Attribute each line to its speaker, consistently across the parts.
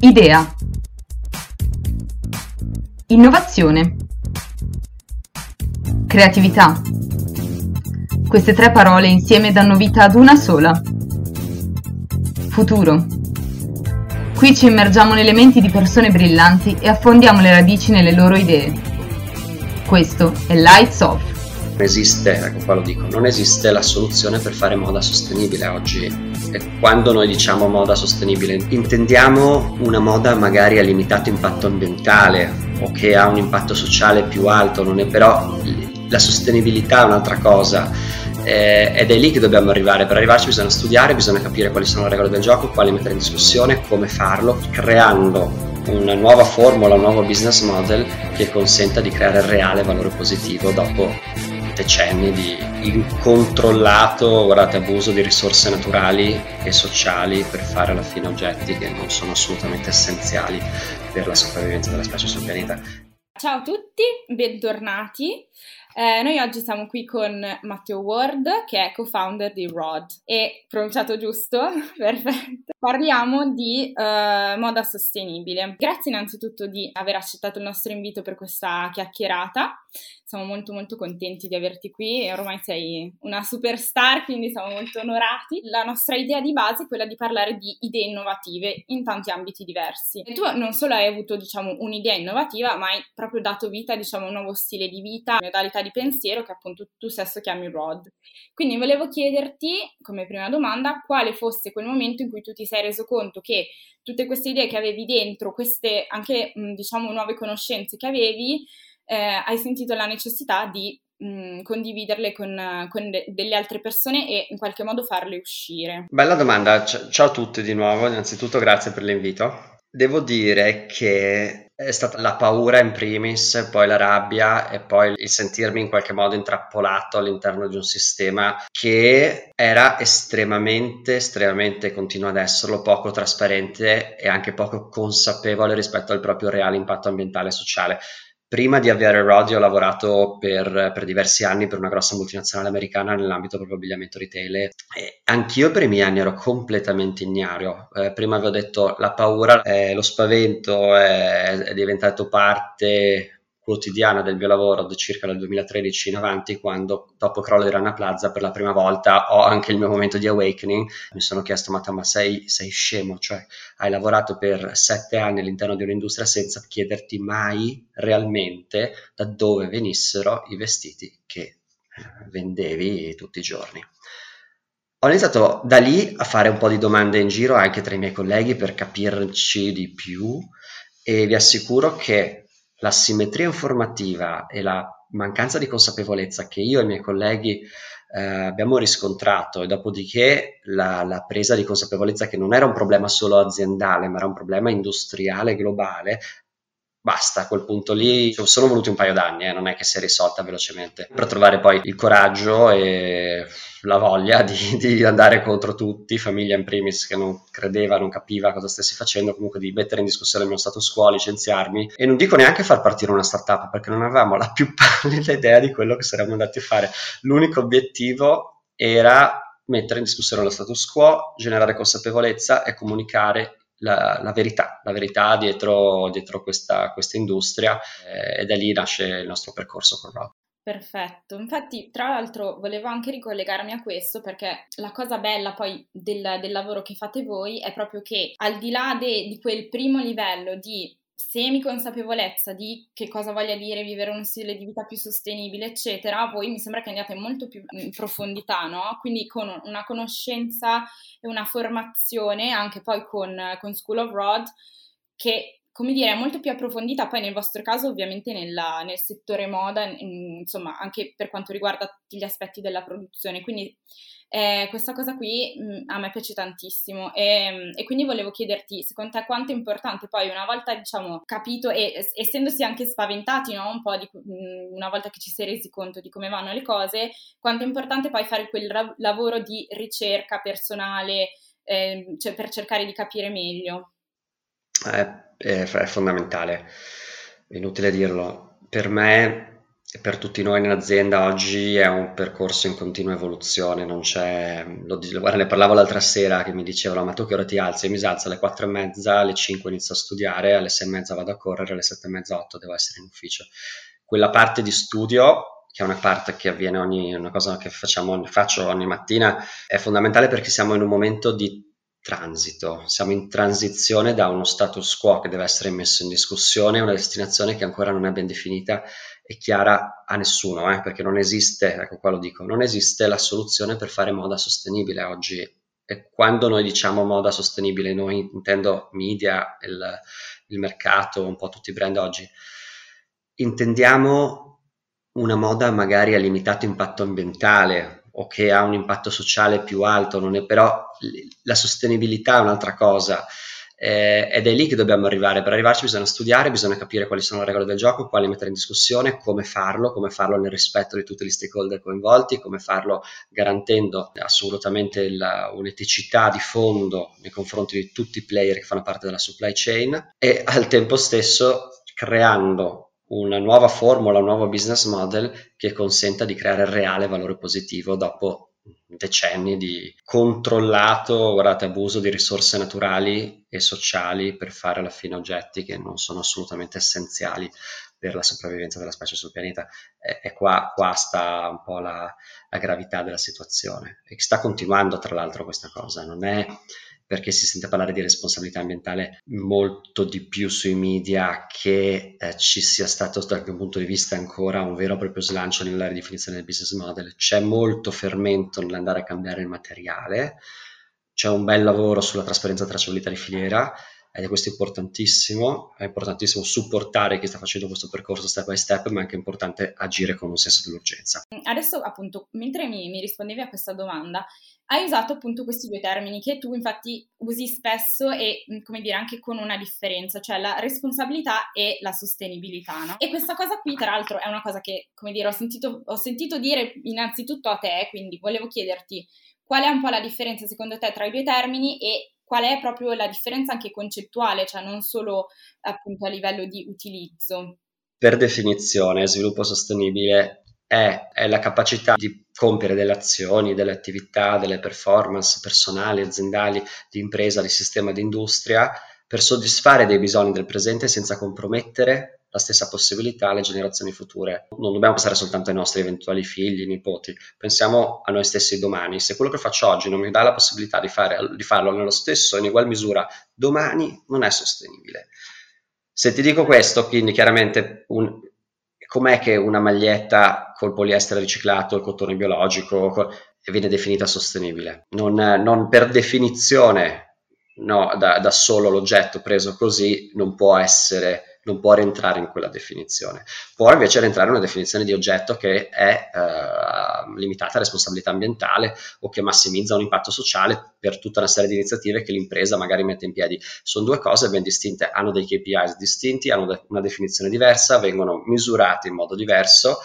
Speaker 1: Idea. Innovazione. Creatività. Queste tre parole insieme danno vita ad una sola. Futuro. Qui ci immergiamo nelle menti di persone brillanti e affondiamo le radici nelle loro idee. Questo è Lights Off.
Speaker 2: Esiste, ecco qua lo dico, non esiste la soluzione per fare moda sostenibile oggi. E quando noi diciamo moda sostenibile, intendiamo una moda magari a limitato impatto ambientale o che ha un impatto sociale più alto, non è però la sostenibilità è un'altra cosa eh, ed è lì che dobbiamo arrivare. Per arrivarci bisogna studiare, bisogna capire quali sono le regole del gioco, quali mettere in discussione, come farlo, creando una nuova formula, un nuovo business model che consenta di creare reale valore positivo dopo decenni di incontrollato guardate, abuso di risorse naturali e sociali per fare alla fine oggetti che non sono assolutamente essenziali per la sopravvivenza della specie sul pianeta.
Speaker 3: Ciao a tutti, bentornati. Eh, noi oggi siamo qui con Matteo Ward, che è co-founder di Rod. E pronunciato giusto? Perfetto. Parliamo di uh, moda sostenibile. Grazie innanzitutto di aver accettato il nostro invito per questa chiacchierata siamo molto molto contenti di averti qui e ormai sei una superstar, quindi siamo molto onorati. La nostra idea di base è quella di parlare di idee innovative in tanti ambiti diversi. E tu non solo hai avuto, diciamo, un'idea innovativa, ma hai proprio dato vita, diciamo, a un nuovo stile di vita, modalità di pensiero che appunto tu stesso chiami ROD. Quindi volevo chiederti, come prima domanda, quale fosse quel momento in cui tu ti sei reso conto che tutte queste idee che avevi dentro, queste anche, diciamo, nuove conoscenze che avevi, eh, hai sentito la necessità di mh, condividerle con, con de- delle altre persone e in qualche modo farle uscire?
Speaker 2: Bella domanda, C- ciao a tutti di nuovo, innanzitutto grazie per l'invito. Devo dire che è stata la paura in primis, poi la rabbia e poi il sentirmi in qualche modo intrappolato all'interno di un sistema che era estremamente, estremamente, continua ad esserlo, poco trasparente e anche poco consapevole rispetto al proprio reale impatto ambientale e sociale. Prima di avviare Rod ho lavorato per, per, diversi anni per una grossa multinazionale americana nell'ambito proprio abbigliamento retail e anch'io per i miei anni ero completamente ignaro. Eh, prima avevo detto la paura, eh, lo spavento è, è diventato parte quotidiana del mio lavoro circa dal 2013 in avanti, quando dopo crollo di Rana Plaza per la prima volta ho anche il mio momento di awakening, mi sono chiesto ma, ma sei, sei scemo, cioè hai lavorato per sette anni all'interno di un'industria senza chiederti mai realmente da dove venissero i vestiti che eh, vendevi tutti i giorni. Ho iniziato da lì a fare un po' di domande in giro anche tra i miei colleghi per capirci di più e vi assicuro che la simmetria informativa e la mancanza di consapevolezza che io e i miei colleghi eh, abbiamo riscontrato e dopodiché la, la, presa di consapevolezza che non era un problema solo aziendale ma era un problema industriale globale basta, a quel punto lì sono voluti un paio d'anni, eh, non è che si è risolta velocemente, per trovare poi il coraggio e la voglia di, di, andare contro tutti, famiglia in primis che non credeva, non capiva cosa stessi facendo, comunque di mettere in discussione il mio status quo, licenziarmi e non dico neanche far partire una startup perché non avevamo la più pallida idea di quello che saremmo andati a fare. L'unico obiettivo era mettere in discussione lo status quo, generare consapevolezza e comunicare la, la, verità, la verità dietro, dietro questa, questa, industria eh, e da lì nasce il nostro percorso con Rob.
Speaker 3: Perfetto, infatti tra l'altro volevo anche ricollegarmi a questo perché la cosa bella poi del, del lavoro che fate voi è proprio che al di là de, di quel primo livello di semi-consapevolezza di che cosa voglia dire vivere uno stile di vita più sostenibile, eccetera, voi mi sembra che andiate molto più in profondità, no? Quindi con una conoscenza e una formazione, anche poi con, con School of Rod, che come dire, molto più approfondita poi nel vostro caso ovviamente nella, nel settore moda, in, insomma anche per quanto riguarda tutti gli aspetti della produzione. Quindi eh, questa cosa qui mh, mm, a me piace tantissimo e, e, quindi volevo chiederti, secondo te quanto è importante poi una volta diciamo capito e essendosi anche spaventati no, un po' di, mh, mm, una volta che ci si è resi conto di come vanno le cose, quanto è importante poi fare quel ra- lavoro di ricerca personale, eh, cioè per cercare di capire meglio.
Speaker 2: Eh, è, è fondamentale, è inutile dirlo. Per me per tutti noi in azienda oggi è un percorso in continua evoluzione, non c'è, lo, guarda, ne parlavo l'altra sera che mi dicevano ma tu che ora ti alzi? Io mi alzo alle 4 e mezza, alle 5 inizio a studiare, alle 6 e mezza vado a correre, alle 7 e mezza, 8 devo essere in ufficio. Quella parte di studio che è una parte che avviene ogni, una cosa che facciamo, faccio ogni mattina, è fondamentale perché siamo in un momento di transito, siamo in transizione da uno status quo che deve essere messo in discussione a una destinazione che ancora non è ben definita e chiara a nessuno, eh, perché non esiste, ecco qua lo dico, non esiste la soluzione per fare moda sostenibile oggi. E quando noi diciamo moda sostenibile, noi intendo media, il, il mercato, un po' tutti i brand oggi, intendiamo una moda magari a limitato impatto ambientale, o che ha un impatto sociale più alto, non è, però la sostenibilità è un'altra cosa eh, ed è lì che dobbiamo arrivare. Per arrivarci bisogna studiare, bisogna capire quali sono le regole del gioco, quali mettere in discussione, come farlo, come farlo nel rispetto di tutti gli stakeholder coinvolti, come farlo garantendo assolutamente la, un'eticità di fondo nei confronti di tutti i player che fanno parte della supply chain e al tempo stesso creando una nuova formula, un nuovo business model che consenta di creare reale valore positivo dopo decenni di controllato guardate, abuso di risorse naturali e sociali per fare alla fine oggetti che non sono assolutamente essenziali per la sopravvivenza della specie sul pianeta. E, e qua, qua, sta un po' la, la gravità della situazione e sta continuando tra l'altro questa cosa, non è perché si sente parlare di responsabilità ambientale molto di più sui media che eh, ci sia stato dal mio punto di vista ancora un vero e proprio slancio nella ridefinizione del business model. C'è molto fermento nell'andare a cambiare il materiale, c'è un bel lavoro sulla trasparenza e tracciabilità di filiera ed è questo importantissimo, è importantissimo supportare chi sta facendo questo percorso step by step, ma è anche importante agire con un senso dell'urgenza.
Speaker 3: Adesso appunto, mentre mi, mi rispondevi a questa domanda, hai usato appunto questi due termini che tu infatti usi spesso e come dire anche con una differenza, cioè la responsabilità e la sostenibilità. No? E questa cosa qui tra l'altro è una cosa che come dire ho sentito, ho sentito dire innanzitutto a te, quindi volevo chiederti qual è un po' la differenza secondo te tra i due termini e qual è proprio la differenza anche concettuale, cioè non solo appunto a livello di utilizzo.
Speaker 2: Per definizione, sviluppo sostenibile è, è, la capacità di compiere delle azioni, delle attività, delle performance personali, aziendali, di impresa, di sistema, di industria per soddisfare dei bisogni del presente senza compromettere la stessa possibilità alle generazioni future. Non dobbiamo pensare soltanto ai nostri eventuali figli, nipoti, pensiamo a noi stessi domani. Se quello che faccio oggi non mi dà la possibilità di, fare, di farlo nello stesso, in ugual misura, domani non è sostenibile. Se ti dico questo, quindi chiaramente un, com'è che una maglietta col poliestere riciclato, il cotone biologico, viene definita sostenibile? Non, non per definizione, no, da, da, solo l'oggetto preso così non può essere non può rientrare in quella definizione. Può invece rientrare in una definizione di oggetto che è eh, limitata a responsabilità ambientale o che massimizza un impatto sociale per tutta una serie di iniziative che l'impresa magari mette in piedi. Sono due cose ben distinte, hanno dei KPIs distinti, hanno de- una definizione diversa, vengono misurati in modo diverso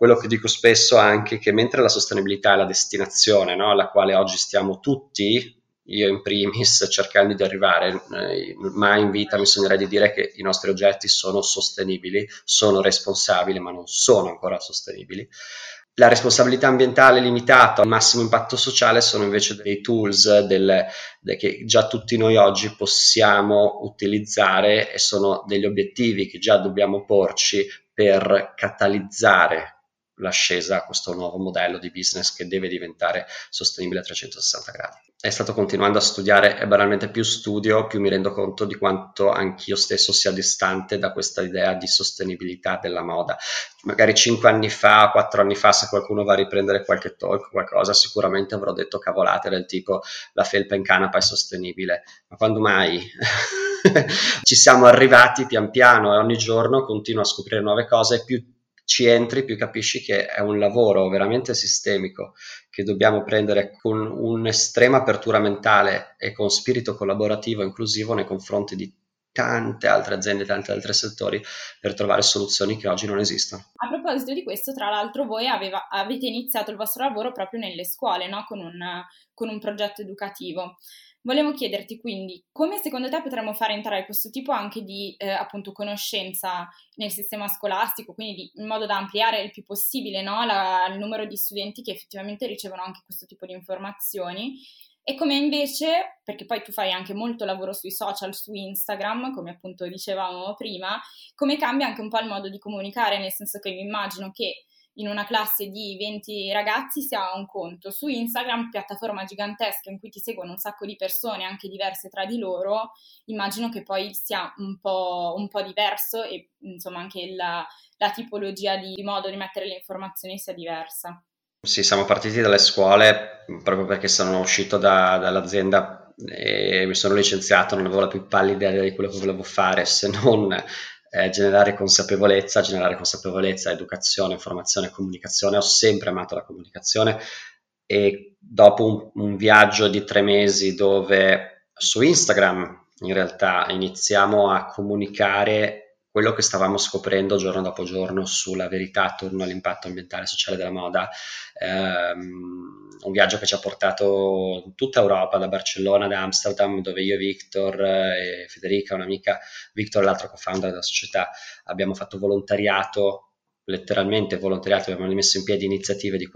Speaker 2: quello che dico spesso anche che mentre la sostenibilità è la destinazione no, alla quale oggi stiamo tutti, io in primis cercando di arrivare, eh, mai in vita mi sognerei di dire che i nostri oggetti sono sostenibili, sono responsabili, ma non sono ancora sostenibili. La responsabilità ambientale limitata al massimo impatto sociale sono invece dei tools del, de, che già tutti noi oggi possiamo utilizzare e sono degli obiettivi che già dobbiamo porci per catalizzare l'ascesa a questo nuovo modello di business che deve diventare sostenibile a 360 gradi. È stato continuando a studiare e banalmente più studio, più mi rendo conto di quanto anch'io stesso sia distante da questa idea di sostenibilità della moda. Magari cinque anni fa, quattro anni fa, se qualcuno va a riprendere qualche talk, qualcosa, sicuramente avrò detto cavolate del tipo la felpa in canapa è sostenibile. Ma quando mai? Ci siamo arrivati pian piano e ogni giorno continuo a scoprire nuove cose, più ci entri, più capisci che è un lavoro veramente sistemico che dobbiamo prendere con un'estrema apertura mentale e con spirito collaborativo inclusivo nei confronti di tante altre aziende, tanti altri settori per trovare soluzioni che oggi non esistono.
Speaker 3: A proposito di questo, tra l'altro, voi aveva, avete iniziato il vostro lavoro proprio nelle scuole, no? con, un, con un progetto educativo. Volevo chiederti quindi come secondo te potremmo fare entrare questo tipo anche di eh, appunto conoscenza nel sistema scolastico, quindi di, in modo da ampliare il più possibile no, la, il numero di studenti che effettivamente ricevono anche questo tipo di informazioni? E come invece, perché poi tu fai anche molto lavoro sui social, su Instagram, come appunto dicevamo prima, come cambia anche un po' il modo di comunicare, nel senso che mi immagino che in una classe di 20 ragazzi si ha un conto. Su Instagram, piattaforma gigantesca in cui ti seguono un sacco di persone, anche diverse tra di loro, immagino che poi sia un po', un po diverso e insomma anche la, la tipologia di, di modo di mettere le informazioni sia diversa.
Speaker 2: Sì, siamo partiti dalle scuole proprio perché sono uscito da, dall'azienda e mi sono licenziato, non avevo la più pallida idea di quello che volevo fare se non eh, generare consapevolezza, generare consapevolezza, educazione, informazione, comunicazione. Ho sempre amato la comunicazione e dopo un, un viaggio di tre mesi dove su Instagram in realtà iniziamo a comunicare quello che stavamo scoprendo giorno dopo giorno sulla verità attorno all'impatto ambientale e sociale della moda, ehm, un viaggio che ci ha portato in tutta Europa, da Barcellona ad Amsterdam, dove io, Victor e Federica, un'amica, Victor l'altro co-founder della società, abbiamo fatto volontariato letteralmente volontariato, abbiamo messo in piedi iniziative di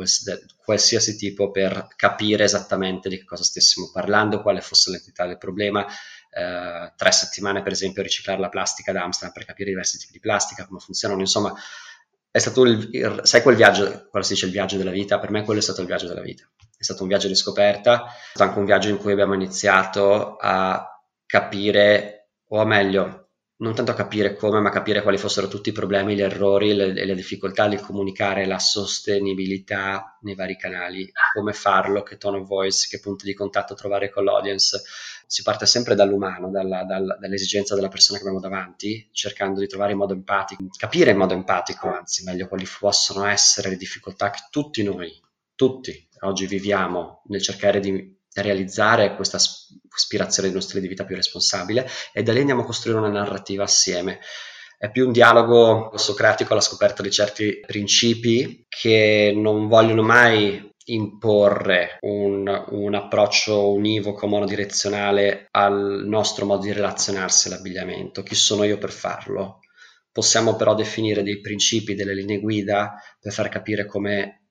Speaker 2: qualsiasi tipo per capire esattamente di che cosa stessimo parlando, quale fosse l'entità del problema, eh, tre settimane per esempio a riciclare la plastica ad Amsterdam per capire i diversi tipi di plastica, come funzionano, insomma è stato il, il, sai quel viaggio, quando si dice il viaggio della vita, per me quello è stato il viaggio della vita, è stato un viaggio di scoperta, è stato anche un viaggio in cui abbiamo iniziato a capire, o meglio, non tanto a capire come, ma capire quali fossero tutti i problemi, gli errori le, le, difficoltà di comunicare la sostenibilità nei vari canali, come farlo, che tone of voice, che punti di contatto trovare con l'audience. Si parte sempre dall'umano, dalla, dalla, dall'esigenza della persona che abbiamo davanti, cercando di trovare in modo empatico, capire in modo empatico, anzi meglio, quali possono essere le difficoltà che tutti noi, tutti oggi viviamo nel cercare di realizzare questa aspirazione di uno stile di vita più responsabile e da lì andiamo a costruire una narrativa assieme. È più un dialogo socratico alla scoperta di certi principi che non vogliono mai imporre un, un, approccio univoco, monodirezionale al nostro modo di relazionarsi all'abbigliamento. Chi sono io per farlo? Possiamo però definire dei principi, delle linee guida per far capire come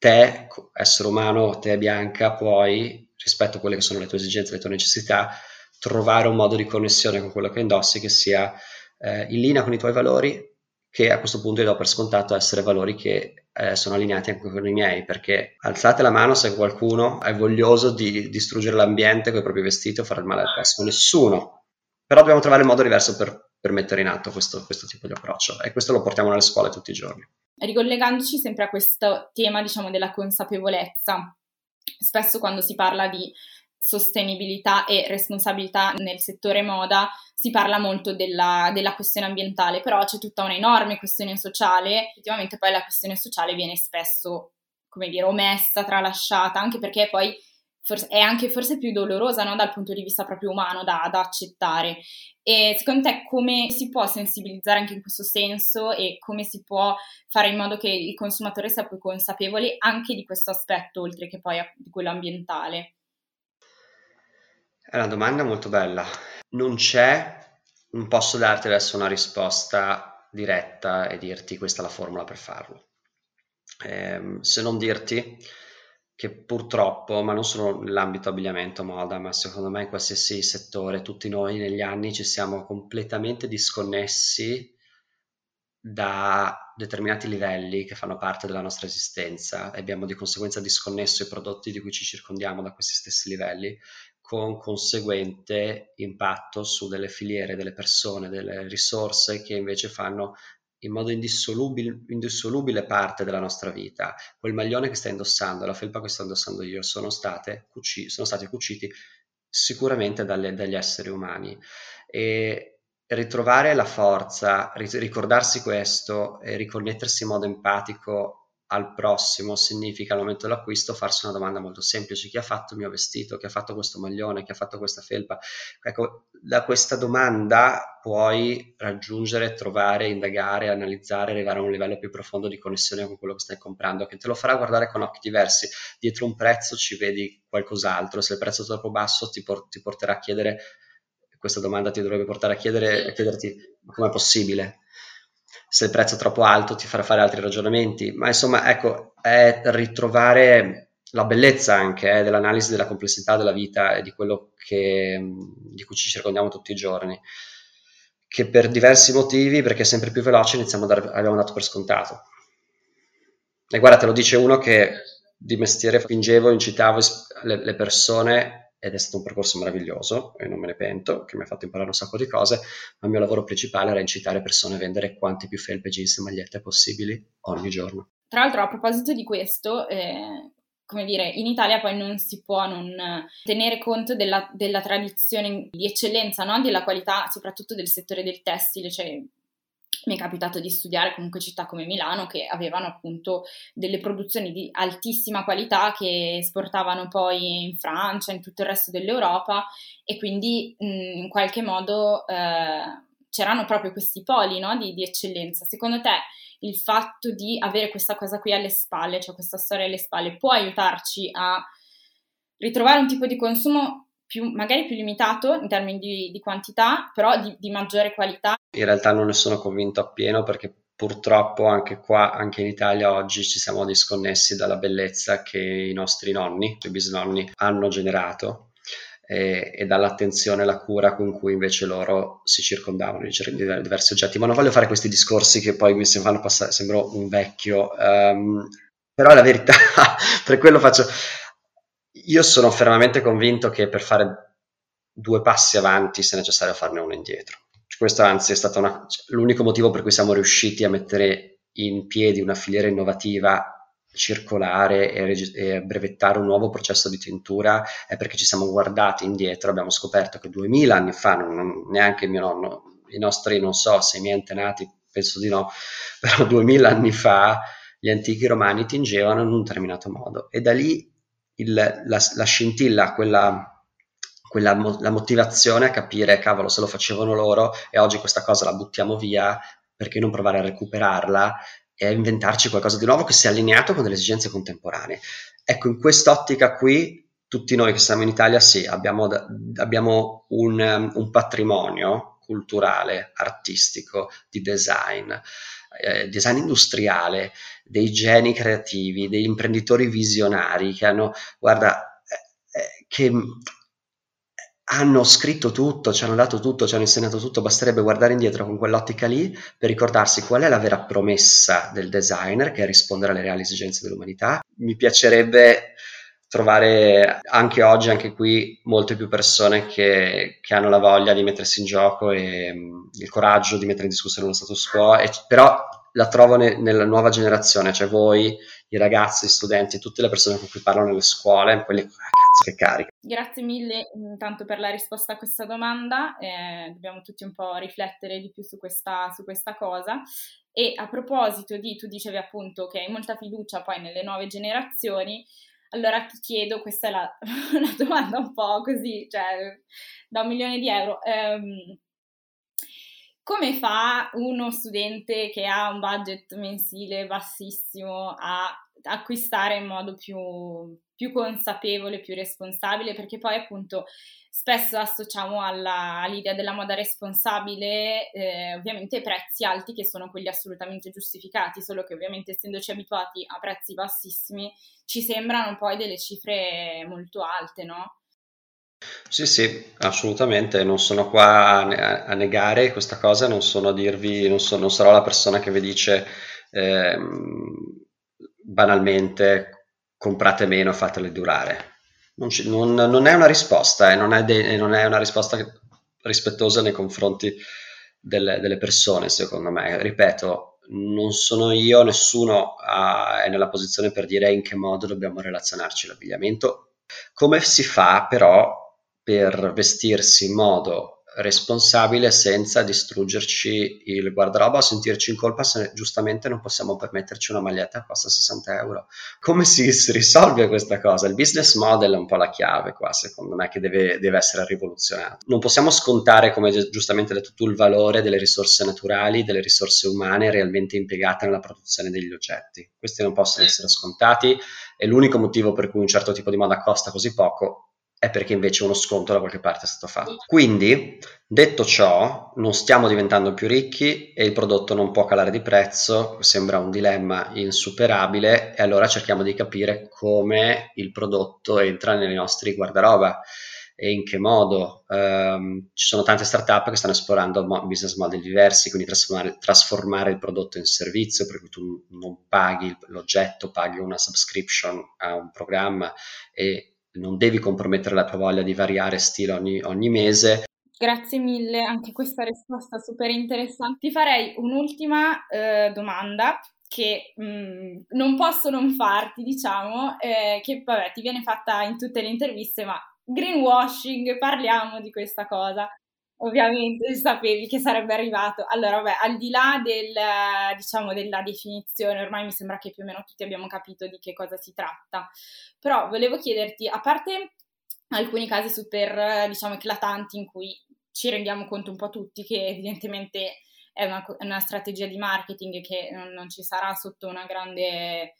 Speaker 2: te, essere umano, te bianca, puoi, rispetto a quelle che sono le tue esigenze, le tue necessità, trovare un modo di connessione con quello che indossi che sia eh, in linea con i tuoi valori, che a questo punto io do per scontato essere valori che eh, sono allineati anche con i miei, perché alzate la mano se qualcuno è voglioso di distruggere l'ambiente con i propri vestiti o fare il male al prossimo, nessuno. Però dobbiamo trovare il modo diverso per, per mettere in atto questo, questo tipo di approccio e questo lo portiamo nelle scuole tutti i giorni
Speaker 3: ricollegandoci sempre a questo tema, diciamo, della consapevolezza. Spesso quando si parla di sostenibilità e responsabilità nel settore moda si parla molto della, della, questione ambientale, però c'è tutta un'enorme questione sociale, effettivamente poi la questione sociale viene spesso, come dire, omessa, tralasciata, anche perché poi forse, è anche forse più dolorosa no? dal punto di vista proprio umano da, da, accettare. E secondo te come si può sensibilizzare anche in questo senso e come si può fare in modo che il consumatore sia più consapevole anche di questo aspetto, oltre che poi di quello ambientale?
Speaker 2: È una domanda molto bella. Non c'è, non posso darti adesso una risposta diretta e dirti questa è la formula per farlo. Eh, se non dirti che purtroppo, ma non solo nell'ambito abbigliamento, moda, ma secondo me in qualsiasi settore, tutti noi negli anni ci siamo completamente disconnessi da determinati livelli che fanno parte della nostra esistenza e abbiamo di conseguenza disconnesso i prodotti di cui ci circondiamo da questi stessi livelli, con conseguente impatto su delle filiere, delle persone, delle risorse che invece fanno in modo indissolubile, indissolubile parte della nostra vita. Quel maglione che stai indossando, la felpa che sto indossando io, sono, state cuci- sono stati cuciti sicuramente dalle, dagli esseri umani. E ritrovare la forza, ricordarsi questo e riconnettersi in modo empatico al prossimo significa al momento dell'acquisto farsi una domanda molto semplice: chi ha fatto il mio vestito, chi ha fatto questo maglione, chi ha fatto questa felpa? Ecco, da questa domanda puoi raggiungere, trovare, indagare, analizzare, arrivare a un livello più profondo di connessione con quello che stai comprando, che te lo farà guardare con occhi diversi. Dietro un prezzo ci vedi qualcos'altro, se il prezzo è troppo basso ti, por- ti porterà a chiedere, questa domanda ti dovrebbe portare a, chiedere, a chiederti come è possibile se il prezzo è troppo alto ti farà fare altri ragionamenti, ma insomma ecco, è ritrovare la bellezza anche eh, dell'analisi della complessità della vita e di quello che, di cui ci circondiamo tutti i giorni, che per diversi motivi, perché sempre più veloce, iniziamo a dare, abbiamo dato per scontato. E guarda, te lo dice uno che di mestiere spingevo, incitavo le, le persone ed è stato un percorso meraviglioso e non me ne pento, che mi ha fatto imparare un sacco di cose, ma il mio lavoro principale era incitare persone a vendere quante più felpe, jeans e magliette possibili ogni giorno.
Speaker 3: Tra l'altro, a proposito di questo, eh, come dire, in Italia poi non si può non tenere conto della, della tradizione di eccellenza, no? della qualità, soprattutto del settore del tessile, cioè mi è capitato di studiare comunque città come Milano che avevano appunto delle produzioni di altissima qualità che esportavano poi in Francia, in tutto il resto dell'Europa e quindi mh, in qualche modo eh, c'erano proprio questi poli no, di, di, eccellenza. Secondo te il fatto di avere questa cosa qui alle spalle, cioè questa storia alle spalle, può aiutarci a ritrovare un tipo di consumo più, magari più limitato in termini di, di quantità, però di, di, maggiore qualità.
Speaker 2: In realtà non ne sono convinto appieno perché purtroppo anche qua, anche in Italia oggi ci siamo disconnessi dalla bellezza che i nostri nonni, i bisnonni hanno generato e, dall'attenzione e la cura con cui invece loro si circondavano di, di diversi oggetti. Ma non voglio fare questi discorsi che poi mi fanno passare, sembro un vecchio, um, però la verità, per quello faccio io sono fermamente convinto che per fare due passi avanti sia necessario farne uno indietro. Questo anzi è stato una, l'unico motivo per cui siamo riusciti a mettere in piedi una filiera innovativa circolare e, e, brevettare un nuovo processo di tintura è perché ci siamo guardati indietro, abbiamo scoperto che 2000 anni fa, non, neanche mio nonno, i nostri, non so se i miei antenati, penso di no, però 2000 anni fa gli antichi romani tingevano in un determinato modo e da lì il, la, la, scintilla, quella, quella la motivazione a capire, cavolo, se lo facevano loro e oggi questa cosa la buttiamo via, perché non provare a recuperarla e a inventarci qualcosa di nuovo che sia allineato con delle esigenze contemporanee. Ecco, in quest'ottica qui, tutti noi che siamo in Italia, sì, abbiamo, abbiamo un, un patrimonio culturale, artistico, di design, eh, design industriale, dei geni creativi, degli imprenditori visionari che hanno, guarda, eh, eh, che hanno scritto tutto, ci hanno dato tutto, ci hanno insegnato tutto, basterebbe guardare indietro con quell'ottica lì per ricordarsi qual è la vera promessa del designer, che è rispondere alle reali esigenze dell'umanità. Mi piacerebbe trovare anche oggi, anche qui, molte più persone che, che hanno la voglia di mettersi in gioco e um, il coraggio di mettere in discussione lo status quo, e, però la trovo ne, nella nuova generazione, cioè voi, i ragazzi, gli studenti, tutte le persone con cui parlo nelle scuole, quelli ah, cazzo che carica.
Speaker 3: Grazie mille intanto per la risposta a questa domanda, eh, dobbiamo tutti un po' riflettere di più su questa, su questa cosa. E a proposito di, tu dicevi appunto che hai molta fiducia poi nelle nuove generazioni, allora ti chiedo, questa è la, una domanda un po' così, cioè da un milione di euro. Um, come fa uno studente che ha un budget mensile bassissimo a acquistare in modo più, più consapevole, più responsabile? Perché poi appunto spesso associamo alla, all'idea della moda responsabile eh, ovviamente prezzi alti che sono quelli assolutamente giustificati, solo che ovviamente essendoci abituati a prezzi bassissimi ci sembrano poi delle cifre molto alte, no?
Speaker 2: Sì, sì, assolutamente, non sono qua a, negare questa cosa, non sono a dirvi, non, so, non sarò la persona che vi dice eh, banalmente comprate meno e fatele durare. Non, non, non, è una risposta, eh, non, è de, non, è una risposta rispettosa nei confronti delle, delle, persone, secondo me. Ripeto, non sono io, nessuno a, è nella posizione per dire in che modo dobbiamo relazionarci l'abbigliamento. Come si fa però per vestirsi in modo responsabile senza distruggerci il guardaroba o sentirci in colpa se giustamente non possiamo permetterci una maglietta che costa 60 euro. Come si, si risolve questa cosa? Il business model è un po' la chiave qua, secondo me, che deve, deve essere rivoluzionato. Non possiamo scontare, come giustamente detto tu, il valore delle risorse naturali, delle risorse umane realmente impiegate nella produzione degli oggetti. Questi non possono essere scontati e l'unico motivo per cui un certo tipo di moda costa così poco è perché invece uno sconto da qualche parte è stato fatto. Quindi, detto ciò, non stiamo diventando più ricchi e il prodotto non può calare di prezzo, sembra un dilemma insuperabile e allora cerchiamo di capire come il prodotto entra nei nostri guardaroba e in che modo. Um, ci sono tante startup che stanno esplorando business model diversi, quindi trasformare, trasformare, il prodotto in servizio, per cui tu non paghi l'oggetto, paghi una subscription a un programma e non devi compromettere la tua voglia di variare stile ogni, ogni mese.
Speaker 3: Grazie mille, anche questa risposta super interessante. Ti farei un'ultima eh, domanda che mh, mm, non posso non farti, diciamo, eh, che vabbè ti viene fatta in tutte le interviste, ma greenwashing, parliamo di questa cosa ovviamente sapevi che sarebbe arrivato. Allora, vabbè, al di là del, diciamo, della definizione, ormai mi sembra che più o meno tutti abbiamo capito di che cosa si tratta, però volevo chiederti, a parte alcuni casi super, diciamo, eclatanti in cui ci rendiamo conto un po' tutti che evidentemente è una, una strategia di marketing che non, non ci sarà sotto una grande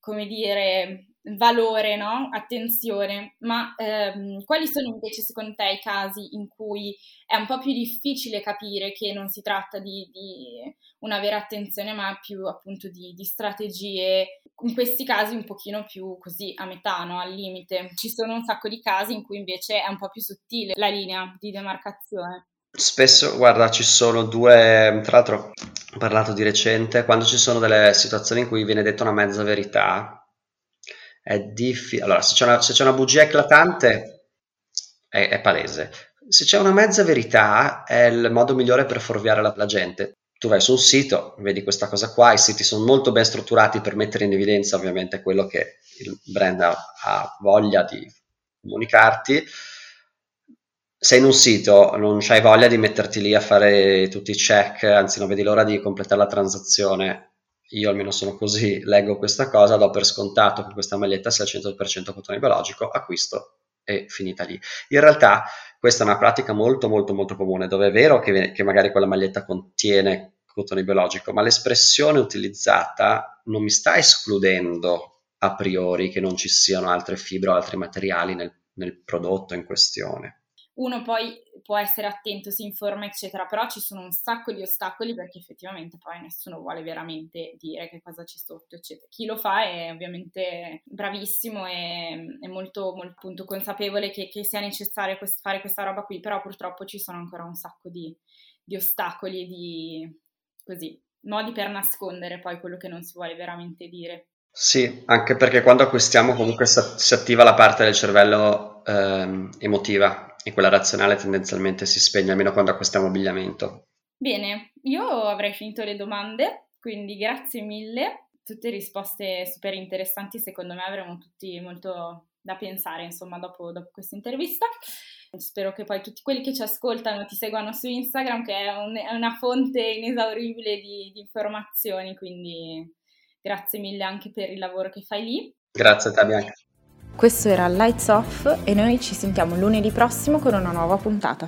Speaker 3: come dire, valore, no? Attenzione, ma ehm, quali sono invece secondo te i casi in cui è un po' più difficile capire che non si tratta di, di una vera attenzione, ma più appunto di, di, strategie, in questi casi un pochino più così a metà, no? Al limite. Ci sono un sacco di casi in cui invece è un po' più sottile la linea di demarcazione.
Speaker 2: Spesso, guarda, ci sono due, tra l'altro ho parlato di recente, quando ci sono delle situazioni in cui viene detta una mezza verità, è difficile. Allora, se c'è, una, se c'è una, bugia eclatante, è, è, palese. Se c'è una mezza verità, è il modo migliore per fuorviare la, la gente. Tu vai su un sito, vedi questa cosa qua, i siti sono molto ben strutturati per mettere in evidenza ovviamente quello che il brand ha, ha voglia di comunicarti sei in un sito, non hai voglia di metterti lì a fare tutti i check, anzi non vedi l'ora di completare la transazione. Io almeno sono così, leggo questa cosa, do per scontato che questa maglietta sia 100% cotone biologico, acquisto e finita lì. In realtà questa è una pratica molto molto molto comune, dove è vero che, che magari quella maglietta contiene cotone biologico, ma l'espressione utilizzata non mi sta escludendo a priori che non ci siano altre fibre o altri materiali nel, nel prodotto in questione
Speaker 3: uno poi può essere attento, si informa, eccetera, però ci sono un sacco di ostacoli perché effettivamente poi nessuno vuole veramente dire che cosa c'è sotto, eccetera. Chi lo fa è ovviamente bravissimo e è molto, molto consapevole che, che, sia necessario quest- fare questa roba qui, però purtroppo ci sono ancora un sacco di, di ostacoli, di così, modi per nascondere poi quello che non si vuole veramente dire.
Speaker 2: Sì, anche perché quando acquistiamo comunque si attiva la parte del cervello ehm, emotiva e quella razionale tendenzialmente si spegne, almeno quando acquistiamo abbigliamento.
Speaker 3: Bene, io avrei finito le domande, quindi grazie mille, tutte risposte super interessanti, secondo me avremo tutti molto da pensare, insomma, dopo, dopo questa intervista. Spero che poi tutti quelli che ci ascoltano ti seguano su Instagram, che è, un, è una fonte inesauribile di, di informazioni, quindi grazie mille anche per il lavoro che fai lì.
Speaker 2: Grazie a te Bianca.
Speaker 3: Questo era Lights Off e noi ci sentiamo lunedì prossimo con una nuova puntata.